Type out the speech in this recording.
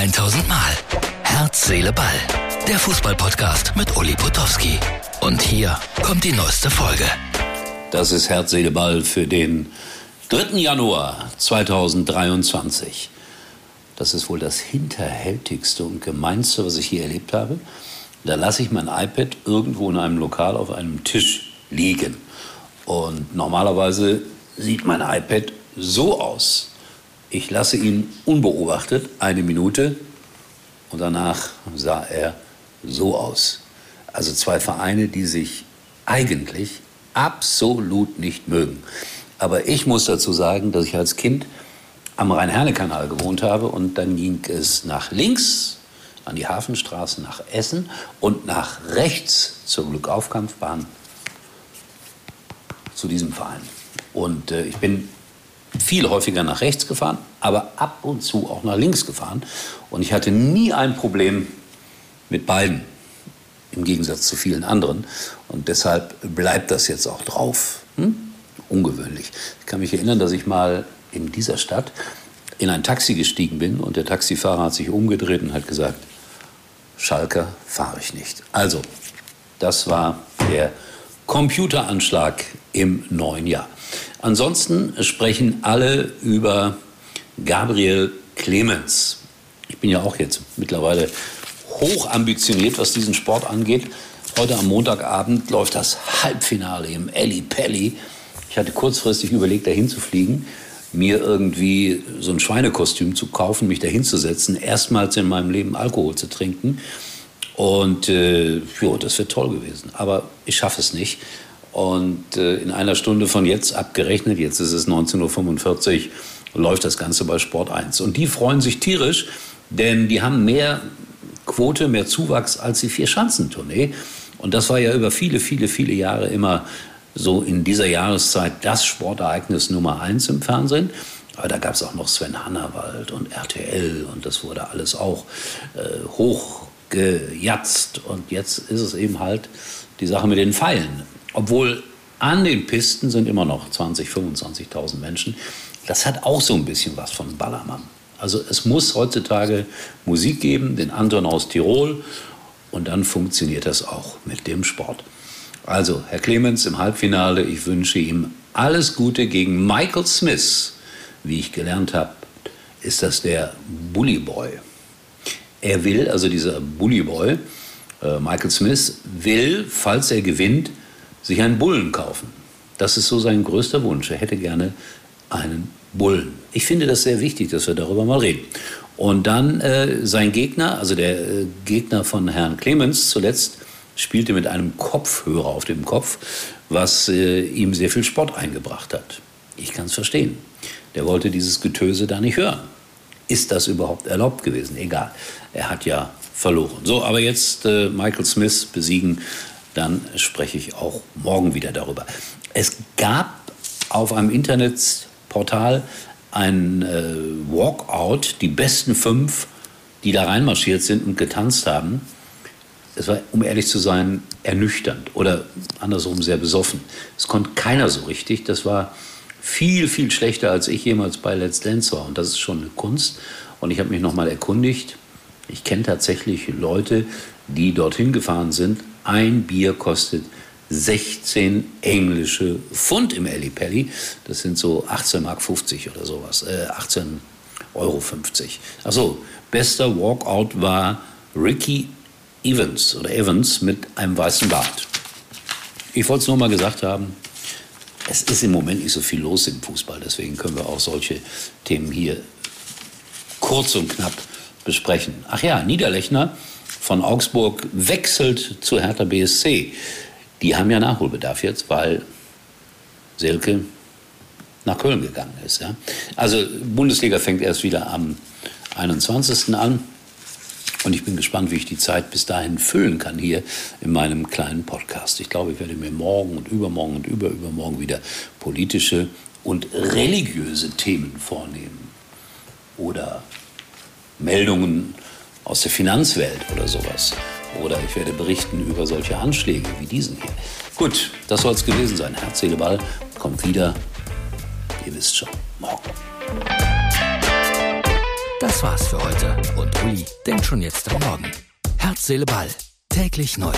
1000 Mal. Herz, Seele, Ball. Der Fußballpodcast mit Uli Potowski. Und hier kommt die neueste Folge. Das ist Herz, Seele, Ball für den 3. Januar 2023. Das ist wohl das hinterhältigste und gemeinste, was ich hier erlebt habe. Da lasse ich mein iPad irgendwo in einem Lokal auf einem Tisch liegen. Und normalerweise sieht mein iPad so aus. Ich lasse ihn unbeobachtet eine Minute und danach sah er so aus. Also zwei Vereine, die sich eigentlich absolut nicht mögen. Aber ich muss dazu sagen, dass ich als Kind am Rhein-Herne-Kanal gewohnt habe und dann ging es nach links an die Hafenstraße nach Essen und nach rechts zur Glückaufkampfbahn zu diesem Verein. Und äh, ich bin viel häufiger nach rechts gefahren, aber ab und zu auch nach links gefahren. Und ich hatte nie ein Problem mit beiden, im Gegensatz zu vielen anderen. Und deshalb bleibt das jetzt auch drauf. Hm? Ungewöhnlich. Ich kann mich erinnern, dass ich mal in dieser Stadt in ein Taxi gestiegen bin und der Taxifahrer hat sich umgedreht und hat gesagt, Schalker fahre ich nicht. Also, das war der Computeranschlag im neuen Jahr. Ansonsten sprechen alle über Gabriel Clemens. Ich bin ja auch jetzt mittlerweile hoch ambitioniert, was diesen Sport angeht. Heute am Montagabend läuft das Halbfinale im Elli Pelli. Ich hatte kurzfristig überlegt, dahin zu fliegen, mir irgendwie so ein Schweinekostüm zu kaufen, mich dahin zu setzen, erstmals in meinem Leben Alkohol zu trinken. Und äh, jo, das wäre toll gewesen. Aber ich schaffe es nicht. Und äh, in einer Stunde von jetzt abgerechnet, jetzt ist es 19.45 Uhr, läuft das Ganze bei Sport 1. Und die freuen sich tierisch, denn die haben mehr Quote, mehr Zuwachs als die Vier-Schanzentournee. Und das war ja über viele, viele, viele Jahre immer so in dieser Jahreszeit das Sportereignis Nummer eins im Fernsehen. Aber da gab es auch noch Sven Hannawald und RTL und das wurde alles auch äh, hochgejatzt. Und jetzt ist es eben halt die Sache mit den Pfeilen. Obwohl an den Pisten sind immer noch 20, 25.000 Menschen. Das hat auch so ein bisschen was von Ballermann. Also es muss heutzutage Musik geben, den Anton aus Tirol, und dann funktioniert das auch mit dem Sport. Also, Herr Clemens im Halbfinale, ich wünsche ihm alles Gute gegen Michael Smith. Wie ich gelernt habe, ist das der Bully Boy. Er will, also dieser Bully Boy, äh, Michael Smith, will, falls er gewinnt, sich einen Bullen kaufen. Das ist so sein größter Wunsch. Er hätte gerne einen Bullen. Ich finde das sehr wichtig, dass wir darüber mal reden. Und dann äh, sein Gegner, also der äh, Gegner von Herrn Clemens zuletzt, spielte mit einem Kopfhörer auf dem Kopf, was äh, ihm sehr viel Spott eingebracht hat. Ich kann es verstehen. Der wollte dieses Getöse da nicht hören. Ist das überhaupt erlaubt gewesen? Egal. Er hat ja verloren. So, aber jetzt äh, Michael Smith besiegen dann spreche ich auch morgen wieder darüber. Es gab auf einem Internetportal ein äh, Walkout, die besten fünf, die da reinmarschiert sind und getanzt haben. Es war, um ehrlich zu sein, ernüchternd oder andersrum sehr besoffen. Es konnte keiner so richtig. Das war viel, viel schlechter, als ich jemals bei Let's Dance war. Und das ist schon eine Kunst. Und ich habe mich nochmal erkundigt. Ich kenne tatsächlich Leute, die dorthin gefahren sind, ein Bier kostet 16 englische Pfund im Ellipelli. Das sind so 18,50 Mark oder sowas. Äh, 18,50 Euro. Achso, bester Walkout war Ricky Evans oder Evans mit einem weißen Bart. Ich wollte es nur mal gesagt haben. Es ist im Moment nicht so viel los im Fußball, deswegen können wir auch solche Themen hier kurz und knapp besprechen. Ach ja, Niederlechner von Augsburg wechselt zu Hertha BSC. Die haben ja Nachholbedarf jetzt, weil Selke nach Köln gegangen ist. Ja. Also Bundesliga fängt erst wieder am 21. an. Und ich bin gespannt, wie ich die Zeit bis dahin füllen kann hier in meinem kleinen Podcast. Ich glaube, ich werde mir morgen und übermorgen und überübermorgen wieder politische und religiöse Themen vornehmen. Oder Meldungen aus der Finanzwelt oder sowas. Oder ich werde berichten über solche Anschläge wie diesen hier. Gut, das soll es gewesen sein. Herz, Seele, Ball kommt wieder. Ihr wisst schon, morgen. Das war's für heute und Uli denkt schon jetzt am Morgen. Herz, Seele, Ball. Täglich neu.